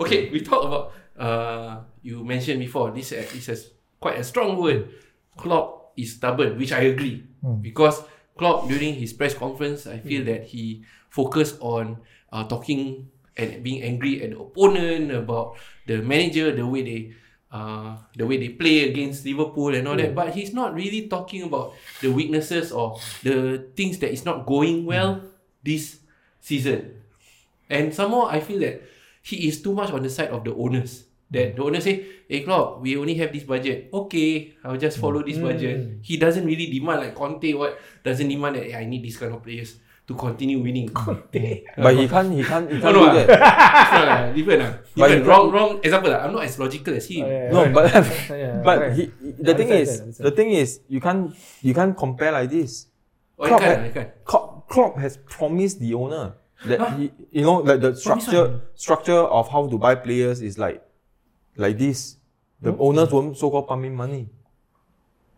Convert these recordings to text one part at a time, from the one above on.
Okay, we talk about uh you mentioned before this is a quite a strong word. Klopp is stubborn, which I agree because Klopp during his press conference, I feel that he focused on uh, talking and being angry at the opponent about the manager, the way they uh, the way they play against Liverpool and all that. But he's not really talking about the weaknesses or the things that is not going well this season. And somehow I feel that he is too much on the side of the owners. That the owner say, "Hey, Klopp, we only have this budget. Okay, I'll just follow this budget." He doesn't really demand like Conte. What doesn't demand that "Hey, I need this kind of players to continue winning. Conte, But he can't, he can't, he can't no, do ah. that. different, ah, different. But different. Wrong, wrong example. ah. I'm not as logical as him. Oh, yeah, No, right. but Yeah, but right. he, the thing understand, is, understand. the thing is, you can't, you can't compare like this. Oh, Klopp I can't. Klopp, Klopp has promised the owner that he, you know, like the structure structure of how to buy players is like like this. The owners won't so called pump in money.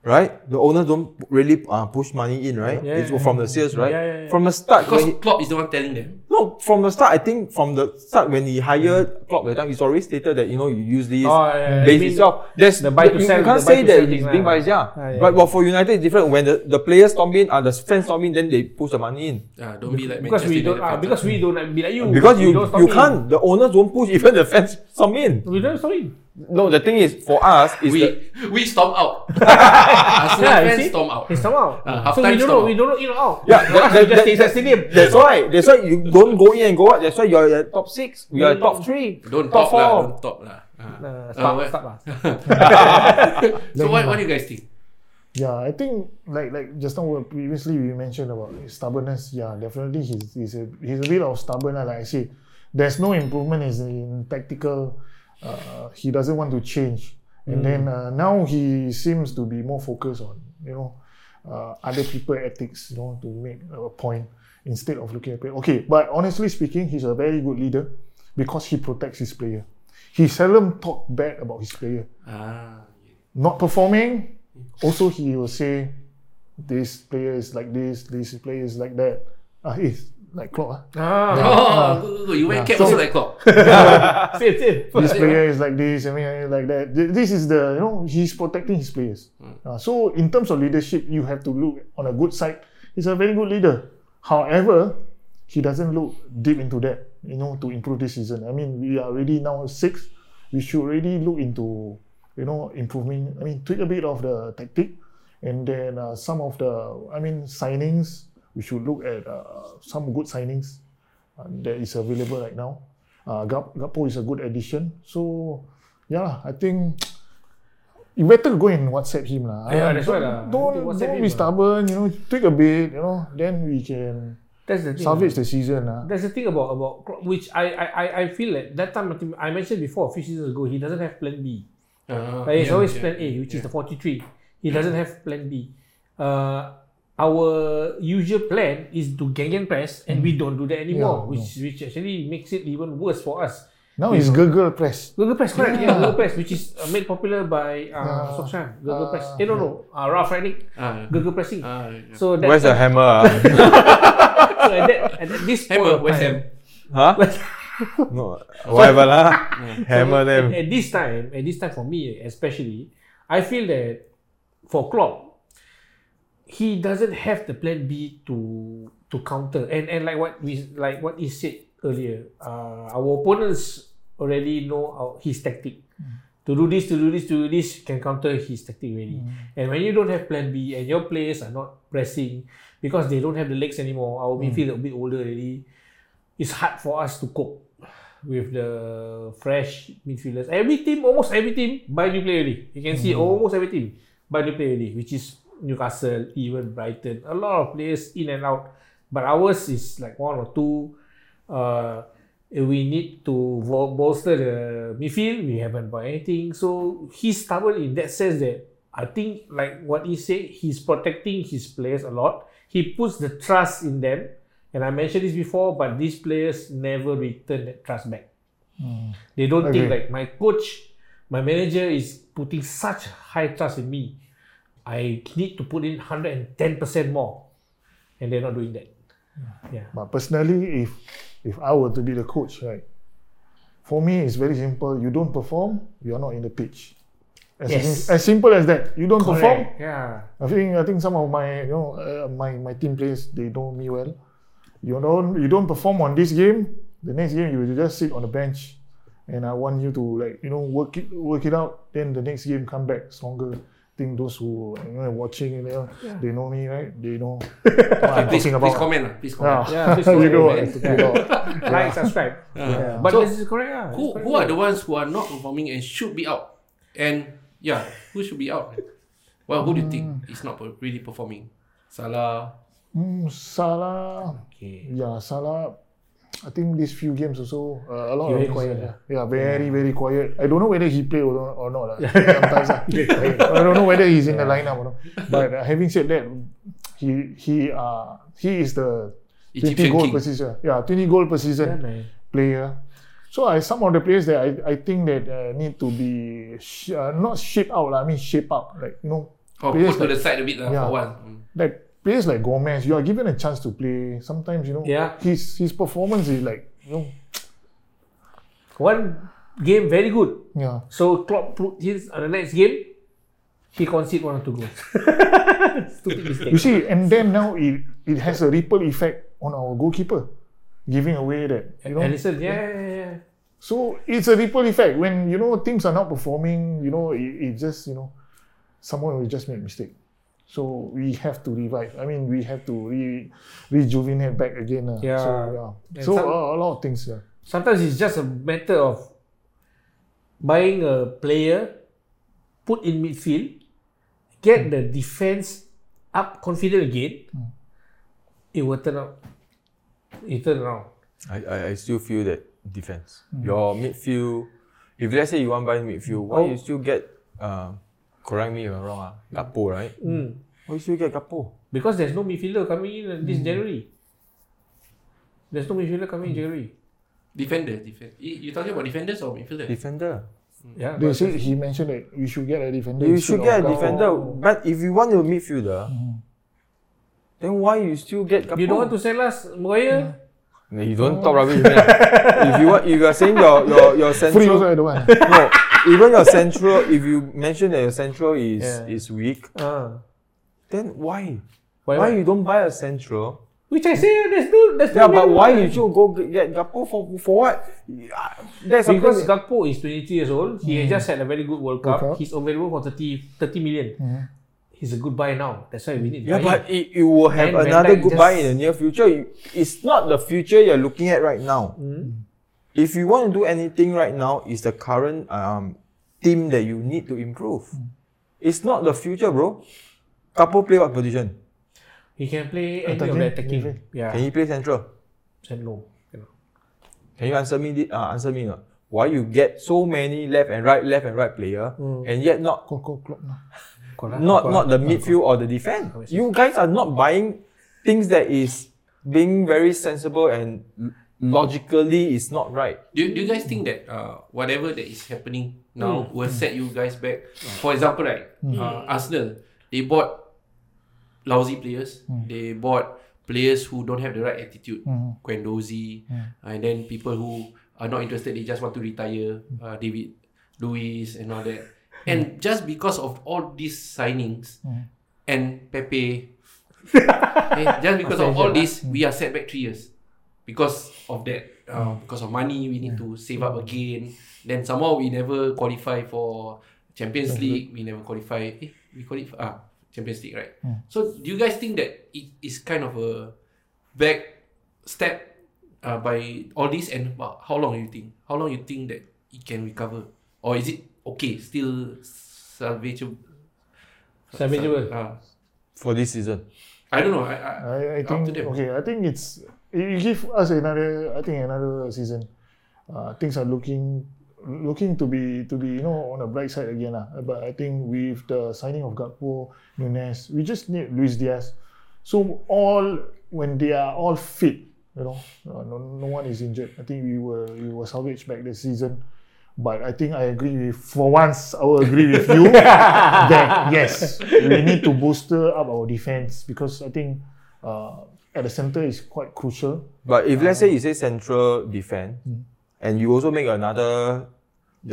Right? The owners don't really uh, push money in, right? Yeah, it's yeah, from the sales, right? Yeah, yeah, yeah. From the start, Because when he, Klopp is the one telling them. no, from the start, I think from the start when he hired Klopp, that time he's already stated that you know you use this Oh, yeah, yeah. base I mean, itself. There's the buy to you, sell- You can't say that sell he's thing being lah. biased, yeah. Ah. But but for United it's different. When the, the players storm in, uh, the fans storm in, then they push the money in. Ah, don't be like because Manchester we don't United ah, because ah. we don't be like you Because We you you can't. The owners won't push even the fans storm in. we don't stop in No, the thing is for us is we the, we storm out. Arsenal Yeah, you fans see? storm out. it's come out Ah, so we don't know out. we don't know in or out yeah. Because that- we just that- stay inside stadium That's why. That's why you don't go in and go out. That's why you're at top six. We are at top three. Don't top talk lah. four. Don't talk lah. Ah. uh, Uh, stop what- stop lah so what what do you guys think? Yeah, I think like like just now what previously we mentioned about stubbornness. Yeah, definitely he's he's a he's a bit of stubborn. Like I say, there's no improvement is in tactical. Uh, he doesn't want to change, and then uh, now he seems to be more focused on you know uh, other people ethics. You know to make a point instead of looking at play. Okay, but honestly speaking, he's a very good leader because he protects his player. He seldom talk bad about his player Ah, not performing, also he will say, this player is like this, this player is like that. Ah, it's like Klopp. Ah. ah Oh, good, good, good. you went Yeah. cap So- also like Klopp. same same This player is like this, I mean like that. This is the you know he's protecting his players. Ah, so in terms of leadership, you have to look on a good side. He's a very good leader. However, he doesn't look deep into that. You know to improve this season. I mean we are already now six. We should really look into you know improving. I mean tweak a bit of the tactic, and then uh, some of the I mean signings. We should look at uh, some good signings uh, that is available right now. Uh, Gap- Gakpo is a good addition. So, yeah, I think you better go and WhatsApp him lah. Yeah, Uh, that's don't, why lah. Don't, don't him be lah. stubborn. You know, take a bit. You know, then we can that's the thing salvage lah. the season. lah. That's the thing about about which I I I feel like that time I mentioned before a few seasons ago he doesn't have plan B. Ah, Like, it's yeah, always yeah, plan A, which is yeah. the 43. He doesn't have plan B. Uh, our usual plan is to gang and press, and we don't do that anymore, Yeah, which which actually makes it even worse for us. Now it's Google Press. Google Press, correct? Yeah, Yeah. Google Press, which is uh, made popular by uh, Yeah. Solskjaer. Google Uh, Press. Eh, no, no. Uh, Ralph Rangnick. Ah, Google Pressing. ah, yeah. So that Where's the hammer? ah? so at, that, at that- this point Hammer, West time, Ham. huh? no, whatever lah. Hammer at, them. at this time, at this time for me especially, I feel that for Klopp, he doesn't have the plan B to to counter. And and like what we like what he said earlier, uh, our opponents already know our, his tactic. Mm. To do this, to do this, to do this can counter his tactic already. Mm. And when you don't have plan B and your players are not pressing because they don't have the legs anymore, our mm. midfield a bit older already, it's hard for us to cope with the fresh midfielders. Every team, almost every team, buy new player already. You can see almost every team buy new player already, which is Newcastle, even Brighton. A lot of players in and out. But ours is like one or two. Uh, we need to bol- bolster the midfield. We haven't bought anything. So he's stubborn in that sense that I think, like what he said, he's protecting his players a lot. He puts the trust in them. And I mentioned this before, but these players never return that trust back. They don't think Agree. like my coach, my manager is putting such high trust in me. I need to put in 110% more. And they're not doing that. Yeah. But personally, if if I were to be the coach, right, For me, it's very simple. You don't perform, you are not in the pitch. As, Yes. as simple as that. You don't perform, Correct. Yeah. I think I think some of my you know uh, my my team players they know me well. You don't you don't perform on this game, the next game you just sit on the bench, and I want you to like you know work it work it out. Then the next game come back stronger. Think those who you know watching you know, they know me right. They know what I'm Please, talking please about. comment. lah. Please comment. Yeah, Yeah, please you comment, know, you know. Like, subscribe. Yeah. But So, this is correct. ah. Who It's who are the ones who are not performing and should be out? And yeah, who should be out? Well, who do you think is not really performing? Salah. Mm, Salah, Okay. yeah, Salah. I think these few games also uh, a lot He of very quiet, yeah, yeah, very very quiet. I don't know whether he play or not. Or not lah. Sometimes quiet. I don't know whether he's in the lineup or not. But uh, having said that, he he uh he is the Egyptian 20 goal king. per season. Yeah, 20 goal per Yeah, season man. player. So I some of the players that I, I think that uh, need to be sh- uh, not shape out lah. I mean shape up like you know Oh, put to like- the side a bit lah Yeah. for one. Mm. like players like Gomez, you are given a chance to play. Sometimes you know Yeah. his his performance is like you know One game very good. yeah. So Klopp put his on the next game. He conceded one or two goals. Stupid mistake. You see, and then now it it has a ripple effect on our goalkeeper, giving away that you know. Alisson, yeah, yeah, yeah. So it's a ripple effect when you know teams are not performing. You know, it, it just you know, someone will just make a mistake. So we have to revive. I mean, we have to re, rejuvenate back again. Uh. Yeah. So yeah. And So some- uh, a lot of things. Yeah. Sometimes it's just a matter of buying a player, put in midfield, get the defense up confident again. It will turn out. It turn around. I, I, I still feel that defense. Your midfield, if let's say you want buy midfield, why you still get, uh, correct me if I'm wrong, ah, Gakpo, right? Mm. mm. Why you still get Gakpo? Because there's no midfielder coming in uh, this mm. January. There's no midfielder coming in mm. January. Defender, defend. You you talking about defenders or midfielder? Defender. Yeah. They but- say he mentioned that we should get a defender. You should get a of Gao. defender. But if you want a midfielder, mm-hmm. then why you still get Gakpo? you don't want to sell us, Moya? No, You don't talk rubbish. man. if you want, if you are saying your your your Free also central, I don't want. no, even your central, if you mention that your central is Yeah. is weak, Ah. then why? Why, Why why? you don't buy a central? Which I say there's no there's Yeah, no but why you should go get Gakpo for for what? That's. Because Gakpo is 22 years old. He Mm. just had a very good World Cup. World Cup. He's available for 30, 30 million. Mhm. He's a good buy now. That's why we need yeah, but him. it, you will have And another Dijk good buy in the near future. It's not the future you're looking at right now. Mm. If you want to do anything right now, it's the current um, team that you need to improve. It's not the future, bro. Gakpo play what position? He can play any of the attacking. midfield. Yeah. Can he play central? Said no. Can you answer me? thi- Uh, answer me. Not? Why you get so many left and right, left and right player, and yet not Call, call, clock now. Not not the midfield or the defense. You guys are not buying things that is being very sensible and l- logically is not right. Do, you- do you guys think that uh, whatever that is happening now Hmm. will set you guys back? For example, right, uh, Arsenal, they bought lousy players. Hmm. They bought players who don't have the right attitude. Hmm. Guendouzi, and then people who are not interested, they just want to retire. Hmm. Uh, David Luiz and all that. And just because of all these signings Hmm. and Pepe, eh, just because of all this, we are set back three years because of that. Uh, because of money, we need to save up again. Then somehow we never qualify for Champions League. We never qualify. Eh, we qualify ah Champions League, right? So do you guys think that it is kind of a back step uh, by all this? And how long you think? How long you think that it can recover, or is it okay still salvageable? Salvageable. Uh, For this season. I don't know. I, I, I, I think them. okay. I think it's it give us another. I think another season. Uh, things are looking looking to be to be you know on the bright side again lah. But I think with the signing of Gakpo, Nunes, we just need Luis Diaz. So all when they are all fit, you know, uh, no, no one is injured. I think we were we were salvaged back this season. But I think I agree with for once I will agree with you that yes we need to bolster up our defense because I think uh, at the center is quite crucial. But if let's say you say central defense, and you also make another.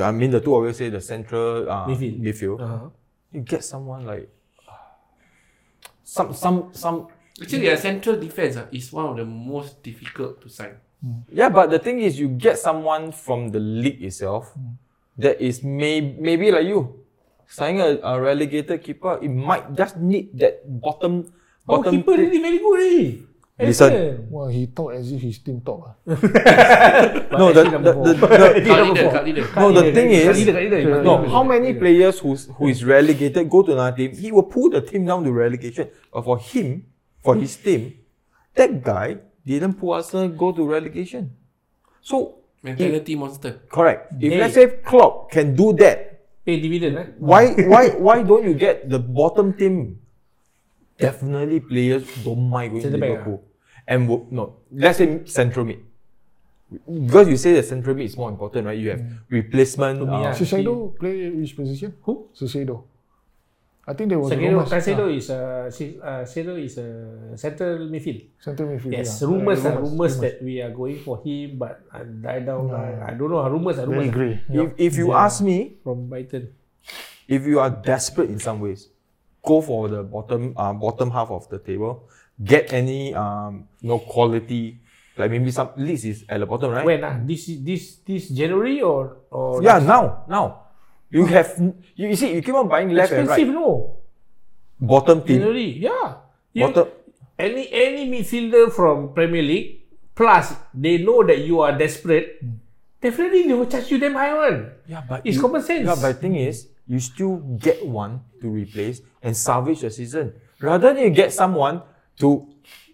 I mean, the two of you say the central uh, Midfield. midfield. Uh-huh. You get someone like some some some. Actually, a central defense uh, is one of the most difficult to sign. Yeah, but the thing is, you get someone from the league itself that is may, maybe like you, signing a, a relegated keeper. It might just need that bottom Oh, bottom. keeper thi- really very good already. Listen. Excellent. Well, he talk as if his team talk. no, the, Actually, the, number the, the, Actually, Cut number leader, four. cut leader. No, the thing is- Kat leader, kat leader, kat No, how many players who's, who is relegated go to another team? He will pull the team down to relegation. But for him, for his team, that guy didn't pull Arsenal go to relegation. So, Mentality monster. correct. If Hey. let's say Klopp can do that, Pay dividend, eh? why why why don't you get the bottom team? Definitely players don't mind going to Centre back, Liverpool. And wo- no, let's say central mid. Because you say the central mid is more important, right? You have replacement. To me, uh. Caicedo play which position? Who? Caicedo. I think there was Caicedo, rumors. Caicedo is si- uh, Caicedo is a central midfield. central midfield. Yes, yeah. rumors, Yeah, uh, rumors that we are going for him, but uh, die down. Uh, I don't know. Rumors, very rumors grey. if, if you ask me, from Brighton. if you are desperate in some ways, go for the bottom uh, bottom half of the table. Get any um no quality like maybe some Leeds is at the bottom, right? When uh, this this this January or or yeah, now now you have you, you see you keep on buying left and expensive right. no Bottom team, January yeah. You, bottom. any any midfielder from Premier League plus they know that you are desperate. Definitely they will charge you them high one. Yeah, but It's you- common sense. Yeah, but the thing is, you still get one to replace and salvage the season rather than you get someone to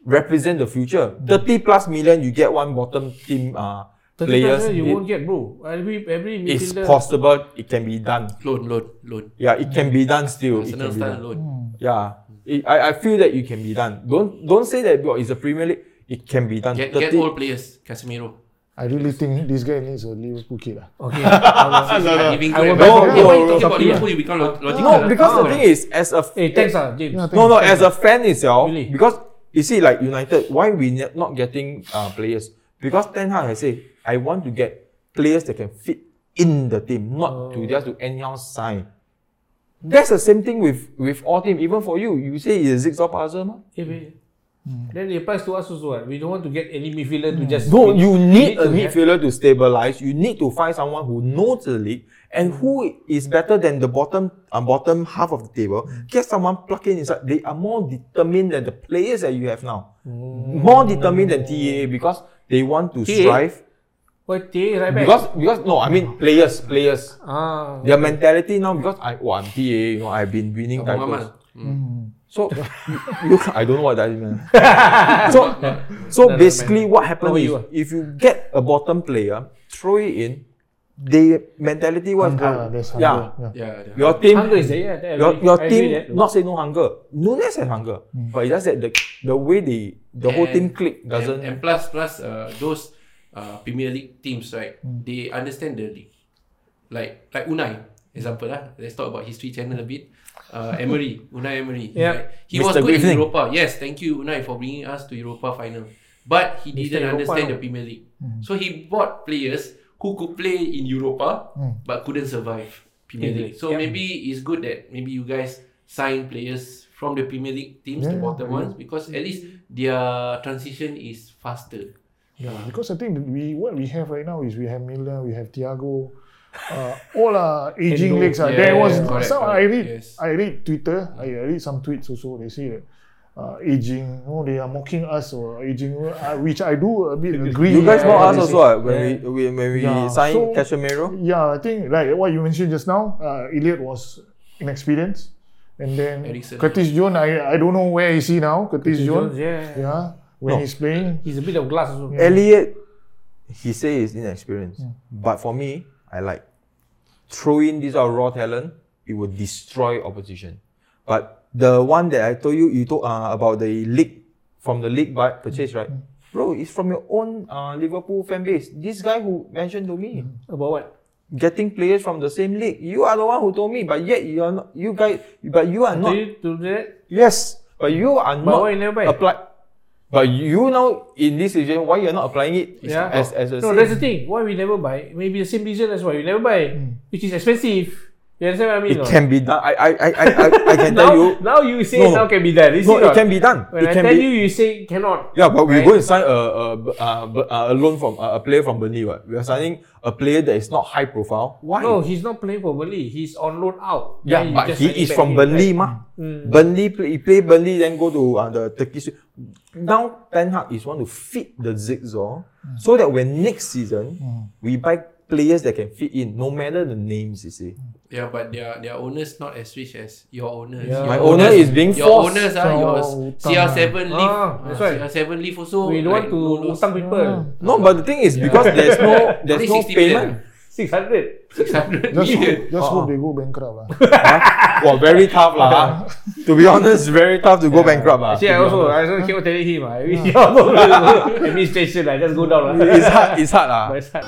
represent the future. Thirty plus million, you get one bottom team uh, 30 players. plus you it- won't get bro. Every every it's possible. It can be done. Loan, loan, loan. Yeah, it can be done still. It Arsenal can be done. loan. Yeah, It- I, I feel that it can be done. Don't don't say that because it's a Premier League. It can be done. Get, get old players. Casemiro. I really think this guy needs a Liverpool kid. ah. Okay. I will- I'm giving I will credit. buy No, from Hey, you. why no, talking about Liverpool? You become lo- logical. No, because the Ah. thing is, as a Hey, thanks ah, James. Yeah, No, no, as a fan itself, Really? because you see, like United, why we ne- not getting uh, players? Because Ten Hag has said, I want to get players that can fit in the team, not to just to anyhow sign. That's the same thing with with all team. Even for you, you say it's a zigzag puzzle, ma? Yeah, but- Then it applies to us also. What? We don't want to get any midfielder to hmm. just. No, you need to a have- midfielder to stabilize. You need to find someone who knows the league and who is better than the bottom uh, bottom half of the table. Hmm. Get someone plug in inside. They are more determined than the players that you have now. More determined than TAA because they want to TAA? strive. What TA right back? Because because no, I mean players, players. ah, Their mentality now because I oh I'm TAA, you know, I've been winning Abang titles. Amal. So you, I don't know what that means. so so No, no, basically, what happens is you, if you get a bottom player, throw it in, the mentality was Hunger, uh, yeah. Yeah. Yeah, yeah. your team, hunger is there. Yeah, your, your team that. not say no hunger, Nunez has hunger, but it's just that the the way they the whole team click doesn't. And, and plus, plus uh, those uh, Premier League teams, right? They understand the league. Like like Unai, example lah. Let's talk about history channel a bit. Uh, Emery, Unai Emery. Yeah. right? He was Mr. good Griffin. in Europa. Yes, thank you Unai for bringing us to Europa final. But he Mr. didn't Europa, understand no? the Premier League. So he bought players who could play in Europa but couldn't survive Premier Premier League. League, So yeah. maybe it's good that maybe you guys sign players from the Premier League teams, the Yeah, bottom ones, because at least their transition is faster. Yeah, because I think we what we have right now is we have Miller, we have Thiago, uh, all are aging legs. Uh. Yeah, there was yeah, correct, some I read yes. I read Twitter, I read some tweets also. They say that uh, aging, oh, they are mocking us or aging, uh, which I do a bit agree. you guys know us also say. uh, when we, we when we Yeah, signed so- Casemiro. Yeah, I think like what you mentioned just now, uh, Elliott was inexperienced, and then Eriksen. Curtis Jones. I I don't know where is he is now. Curtis, Jones. yeah. Yeah, when No. he's playing. He's a bit of glass also. Elliott, he say he's inexperienced, but for me, I like throw in this our raw talent. It will destroy opposition. But the one that I told you, you told uh, about the league from the league buy purchase, right? Bro, it's from your own uh, Liverpool fan base. This guy who mentioned to me, About what? getting players from the same league. You are the one who told me, but yet you are not. You guys, but you are Do not. you do that? Yes, but you are But not why never apply. But you now in this situation, why you're not applying it Yeah. as as a No, same? that's the thing. Why we never buy? Maybe the same reason as why we never buy, which is expensive. You understand what I mean? It or can be done. I I I I, I, I can now, tell you. now you say No. now can be done. You No, see it not? can be done. When it I can tell be. you, you say cannot. Yeah, but we go and sign a a, a, a, a loan from a, a player from Burnley. What? We are signing a player that is not high profile. Why? No, he's not playing for Burnley. He's on loan out. Yeah, Then you but he is from in, Burnley, right? ma. Mm. Burnley play, he play Burnley, then go to uh, the Turkish. Now Ten Hag is want to fit the zigzag so that when next season we buy players that can fit in, no matter the names. You see, Yeah, but their their owners not as rich as your owners. Yeah. Your my owner owners- is being Your forced. owners are your Oh, ah. CR7 leave. Ah, that's right. CR7 leave also. We don't want to no utang people. Ah. No, but the thing is because there's no there's no payment. Six hundred. 600 Just, million. hope, just hope they go bankrupt. lah. Wow, very tough lah. to be honest, very tough to go bankrupt lah. Actually, I to be also, honest. I also keep on telling him, I wish you also go administration, I just go down. lah. it's hard. It's hard lah. But it's hard.